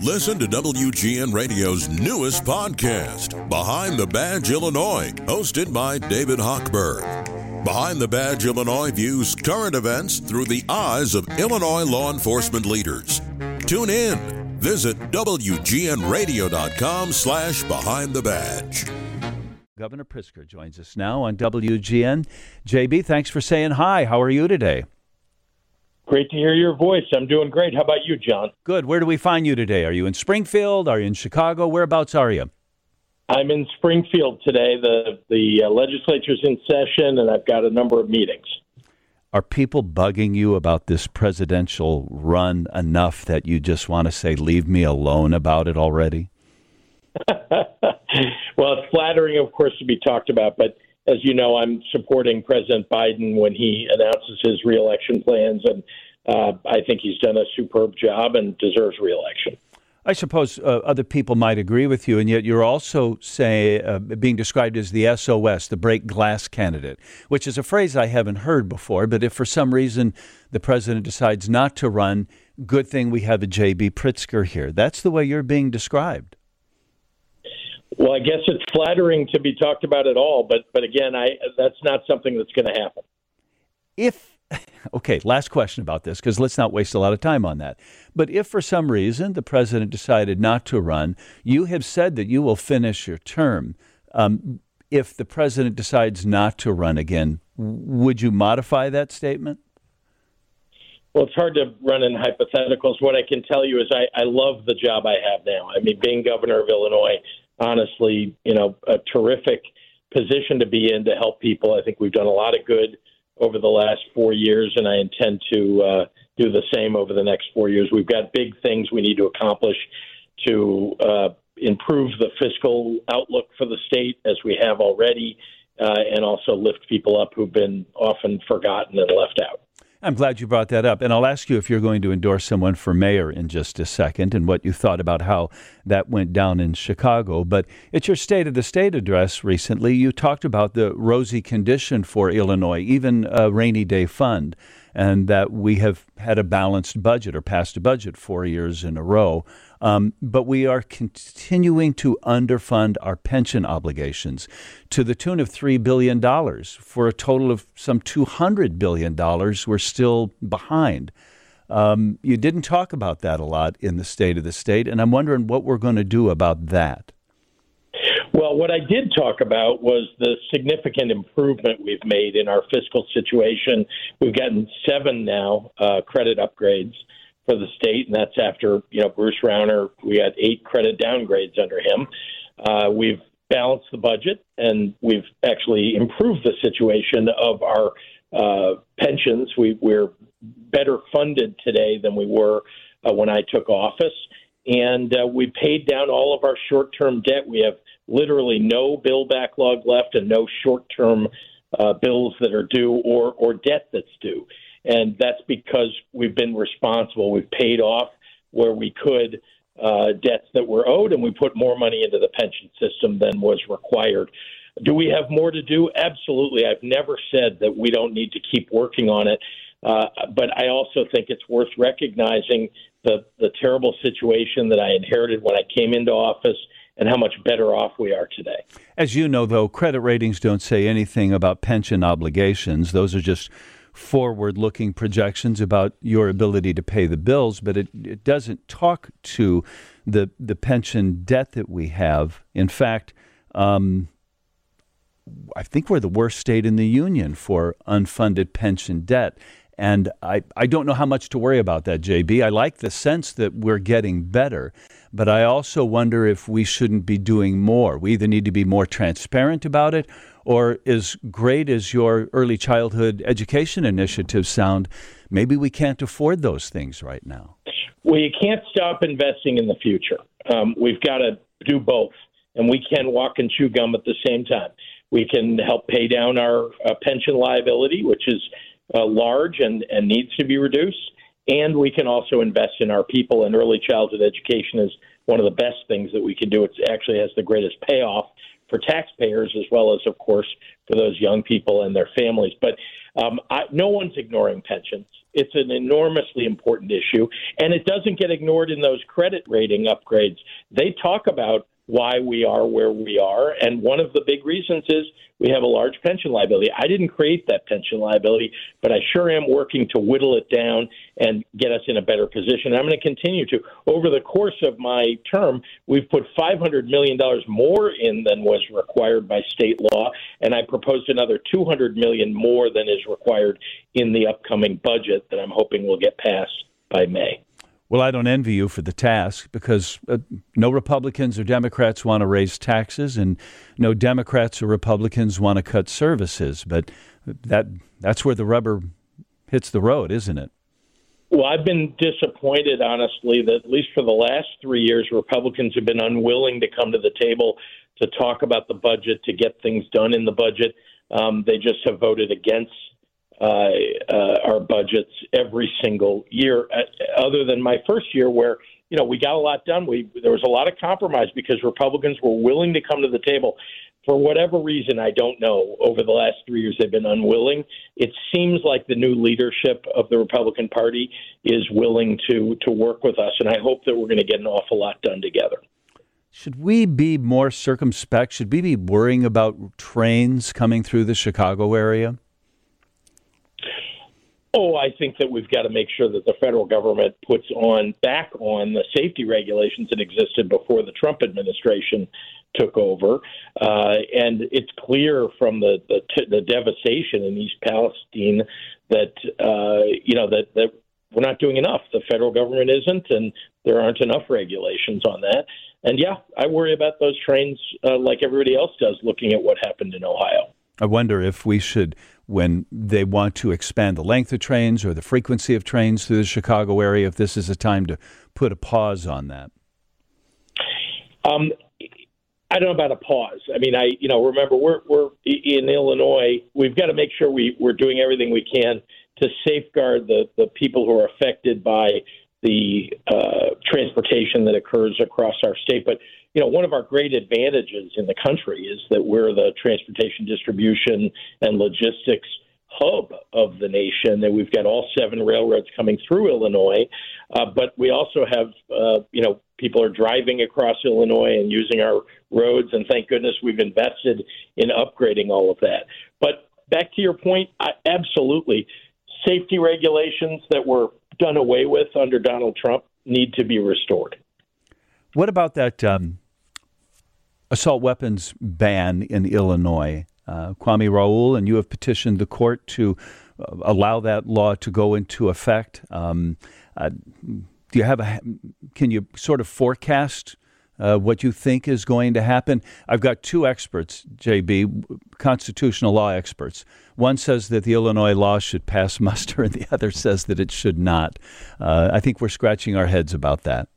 Listen to WGN Radio's newest podcast, Behind the Badge Illinois, hosted by David Hochberg. Behind the Badge Illinois views current events through the eyes of Illinois law enforcement leaders. Tune in. Visit WGNRadio.com slash Behind the Badge. Governor Pritzker joins us now on WGN. JB, thanks for saying hi. How are you today? Great to hear your voice. I'm doing great. How about you, John? Good. Where do we find you today? Are you in Springfield? Are you in Chicago? Whereabouts are you? I'm in Springfield today. The the uh, legislature's in session, and I've got a number of meetings. Are people bugging you about this presidential run enough that you just want to say, "Leave me alone" about it already? well, it's flattering, of course, to be talked about, but as you know, I'm supporting President Biden when he announces his reelection plans, and uh, I think he's done a superb job and deserves reelection. I suppose uh, other people might agree with you, and yet you're also say uh, being described as the SOS, the break glass candidate, which is a phrase I haven't heard before. But if for some reason the president decides not to run, good thing we have a J.B. Pritzker here. That's the way you're being described. Well, I guess it's flattering to be talked about at all, but but again, I that's not something that's going to happen. If okay, last question about this because let's not waste a lot of time on that. But if for some reason the president decided not to run, you have said that you will finish your term. Um, if the president decides not to run again, would you modify that statement? Well, it's hard to run in hypotheticals. What I can tell you is I, I love the job I have now. I mean, being governor of Illinois, honestly, you know, a terrific position to be in to help people. I think we've done a lot of good over the last four years, and I intend to uh, do the same over the next four years. We've got big things we need to accomplish to uh, improve the fiscal outlook for the state, as we have already, uh, and also lift people up who've been often forgotten and left out. I'm glad you brought that up. And I'll ask you if you're going to endorse someone for mayor in just a second and what you thought about how that went down in Chicago. But at your State of the State address recently, you talked about the rosy condition for Illinois, even a rainy day fund, and that we have had a balanced budget or passed a budget four years in a row. Um, but we are continuing to underfund our pension obligations to the tune of $3 billion for a total of some $200 billion. We're still behind. Um, you didn't talk about that a lot in the state of the state, and I'm wondering what we're going to do about that. Well, what I did talk about was the significant improvement we've made in our fiscal situation. We've gotten seven now uh, credit upgrades for the state, and that's after you know Bruce Rauner. We had eight credit downgrades under him. Uh, we've balanced the budget, and we've actually improved the situation of our uh, pensions. We, we're better funded today than we were uh, when I took office, and uh, we paid down all of our short-term debt. We have literally no bill backlog left, and no short-term uh, bills that are due or or debt that's due and that's because we've been responsible. We've paid off where we could uh, debts that were owed, and we put more money into the pension system than was required. Do we have more to do? Absolutely. I've never said that we don't need to keep working on it, uh, but I also think it's worth recognizing the the terrible situation that I inherited when I came into office and how much better off we are today. As you know, though, credit ratings don't say anything about pension obligations. Those are just forward looking projections about your ability to pay the bills, but it, it doesn't talk to the, the pension debt that we have. In fact, um, I think we're the worst state in the union for unfunded pension debt. And I, I don't know how much to worry about that, JB. I like the sense that we're getting better, but I also wonder if we shouldn't be doing more. We either need to be more transparent about it or as great as your early childhood education initiatives sound, maybe we can't afford those things right now. Well, you can't stop investing in the future. Um, we've got to do both, and we can walk and chew gum at the same time. We can help pay down our uh, pension liability, which is uh, large and, and needs to be reduced, and we can also invest in our people. And early childhood education is one of the best things that we can do. It actually has the greatest payoff for taxpayers as well as, of course, for those young people and their families. But um, I, no one's ignoring pensions. it's an enormously important issue, and it doesn't get ignored in those credit rating upgrades. They talk about why we are where we are. And one of the big reasons is we have a large pension liability. I didn't create that pension liability, but I sure am working to whittle it down and get us in a better position. I'm going to continue to. Over the course of my term, we've put $500 million more in than was required by state law, and I proposed another 200 million more than is required in the upcoming budget that I'm hoping will get passed by May. Well, I don't envy you for the task because uh, no Republicans or Democrats want to raise taxes, and no Democrats or Republicans want to cut services. But that that's where the rubber hits the road, isn't it? Well, I've been disappointed, honestly, that at least for the last three years, Republicans have been unwilling to come to the table to talk about the budget, to get things done in the budget. Um, they just have voted against uh, uh, our budgets every single year, uh, other than my first year where you know we got a lot done. We there was a lot of compromise because Republicans were willing to come to the table. For whatever reason, I don't know. Over the last three years, they've been unwilling. It seems like the new leadership of the Republican Party is willing to to work with us, and I hope that we're going to get an awful lot done together. Should we be more circumspect? Should we be worrying about trains coming through the Chicago area? Oh, I think that we've got to make sure that the federal government puts on back on the safety regulations that existed before the Trump administration took over, uh, and it's clear from the the, the devastation in East Palestine that uh, you know that that we're not doing enough. The federal government isn't, and there aren't enough regulations on that. And yeah, I worry about those trains uh, like everybody else does, looking at what happened in Ohio. I wonder if we should, when they want to expand the length of trains or the frequency of trains through the Chicago area, if this is a time to put a pause on that. Um, I don't know about a pause. I mean, I you know remember we're we're in Illinois. We've got to make sure we we're doing everything we can to safeguard the the people who are affected by the uh, transportation that occurs across our state. But you know, one of our great advantages in the country is that we're the transportation distribution and logistics hub of the nation. That we've got all seven railroads coming through Illinois, uh, but we also have, uh, you know, people are driving across Illinois and using our roads, and thank goodness we've invested in upgrading all of that. But back to your point, I, absolutely, safety regulations that were done away with under Donald Trump need to be restored. What about that um, assault weapons ban in Illinois. Uh, Kwame Raoul and you have petitioned the court to uh, allow that law to go into effect. Um, uh, do you have a? Can you sort of forecast uh, what you think is going to happen? I've got two experts, JB, constitutional law experts. One says that the Illinois law should pass muster, and the other says that it should not. Uh, I think we're scratching our heads about that.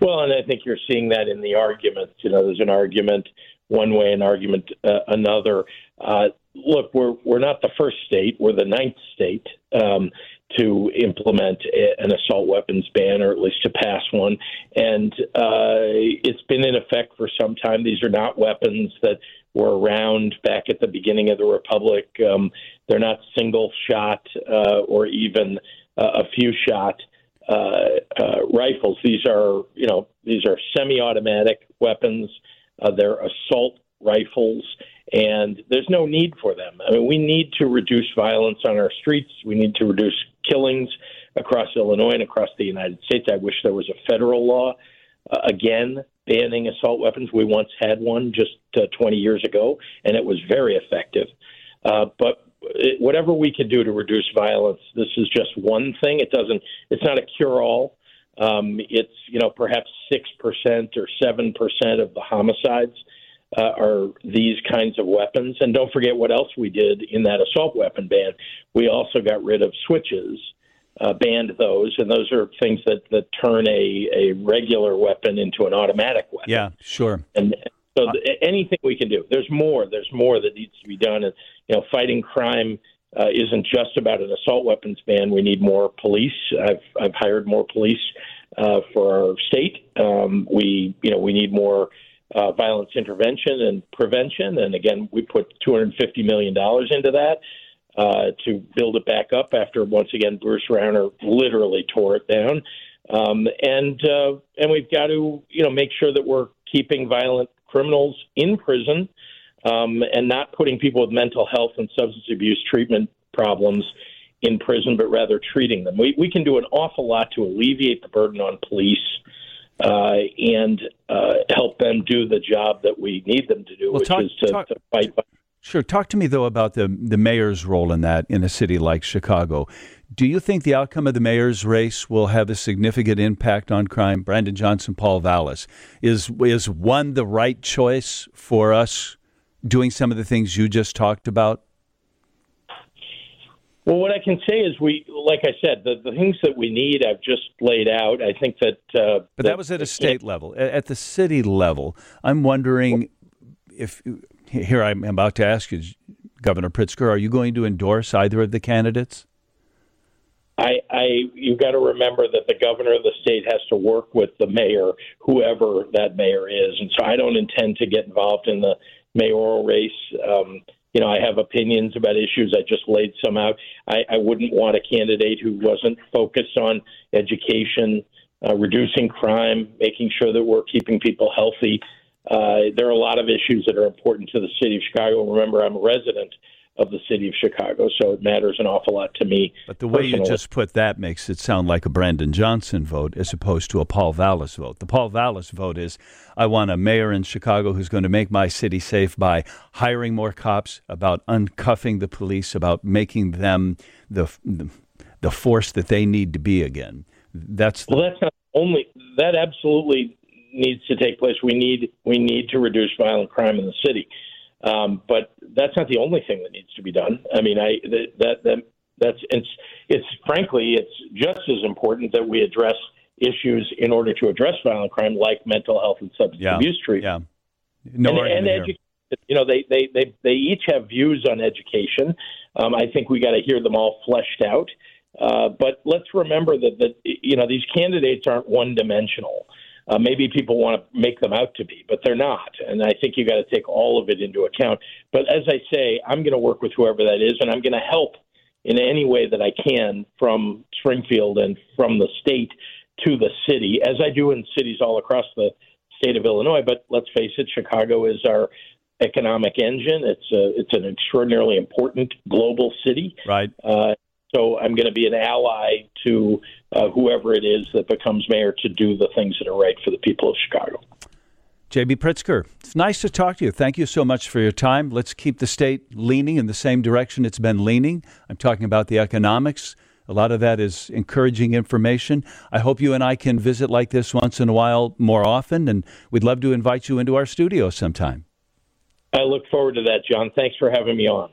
Well, and I think you're seeing that in the arguments. You know, there's an argument one way, an argument uh, another. Uh, look, we're we're not the first state; we're the ninth state um, to implement an assault weapons ban, or at least to pass one. And uh, it's been in effect for some time. These are not weapons that were around back at the beginning of the republic. Um, they're not single shot uh, or even uh, a few shot uh, uh, rifles. These are, you know, these are semi-automatic weapons. Uh, they're assault rifles, and there's no need for them. I mean, we need to reduce violence on our streets. We need to reduce killings across Illinois and across the United States. I wish there was a federal law uh, again banning assault weapons. We once had one just uh, 20 years ago, and it was very effective. Uh, but whatever we can do to reduce violence, this is just one thing. It doesn't. It's not a cure-all. Um, it's you know perhaps six percent or seven percent of the homicides uh, are these kinds of weapons. And don't forget what else we did in that assault weapon ban. We also got rid of switches, uh, banned those, and those are things that that turn a a regular weapon into an automatic weapon. Yeah, sure. And so uh, anything we can do. There's more. There's more that needs to be done. And you know, fighting crime uh, isn't just about an assault weapons ban. We need more police. I've I've hired more police uh, for our state. Um, we you know we need more. Uh, violence intervention and prevention, and again, we put 250 million dollars into that. uh, to build it back up after once again Bruce Rauner literally tore it down. Um, and uh, and we've got to you know make sure that we're keeping violent criminals in prison um, and not putting people with mental health and substance abuse treatment problems in prison, but rather treating them. We we can do an awful lot to alleviate the burden on police. Uh, and help them do the job that we need them to do, well, which talk, is to, talk, to fight Sure. Talk to me, though, about the, the mayor's role in that in a city like Chicago. Do you think the outcome of the mayor's race will have a significant impact on crime? Brandon Johnson, Paul Vallas, Is, is one the right choice for us doing some of the things you just talked about? Well, what I can say is we, like I said, the, the things that we need I've just laid out. I think that. Uh, but that, that was at a state level. At the city level, I'm wondering if here I'm about to ask you, Governor Pritzker, are you going to endorse either of the candidates? I, I you've got to remember that the governor of the state has to work with the mayor, whoever that mayor is, and so I don't intend to get involved in the mayoral race. Um, you know, I have opinions about issues. I just laid some out. I, I wouldn't want a candidate who wasn't focused on education, uh, reducing crime, making sure that we're keeping people healthy. Uh, there are a lot of issues that are important to the city of Chicago. Remember, I'm a resident of the city of Chicago, so it matters an awful lot to me. But the way personally. you just put that makes it sound like a Brandon Johnson vote as opposed to a Paul Vallas vote. The Paul Vallas vote is I want a mayor in Chicago who's going to make my city safe by hiring more cops, about uncuffing the police, about making them the the force that they need to be again. That's the, well, that's not only that absolutely needs to take place. We need we need to reduce violent crime in the city, um, but that's not the only thing that needs to be done. I mean, I that that that's it's it's frankly it's just as important that we address issues in order to address violent crime like mental health and substance yeah, abuse treatment. Yeah, no and, and education. You know, they, they they they each have views on education. Um, I think we got to hear them all fleshed out. Uh, but let's remember that that you know these candidates aren't one dimensional uh, maybe people want to make them out to be, but they're not. And I think you got to take all of it into account. But as I say, I'm going to work with whoever that is, and I'm going to help in any way that I can from Springfield and from the state to the city, as I do in cities all across the state of Illinois. But let's face it, Chicago is our economic engine. It's a, it's an extraordinarily important global city. Right. Uh, so I'm going to be an ally to uh, whoever it is that becomes mayor to do the things that are right for the people of Chicago. JB Pritzker, it's nice to talk to you. Thank you so much for your time. Let's keep the state leaning in the same direction it's been leaning. I'm talking about the economics. A lot of that is encouraging information. I hope you and I can visit like this once in a while more often, and we'd love to invite you into our studio sometime. I look forward to that, John. Thanks for having me on.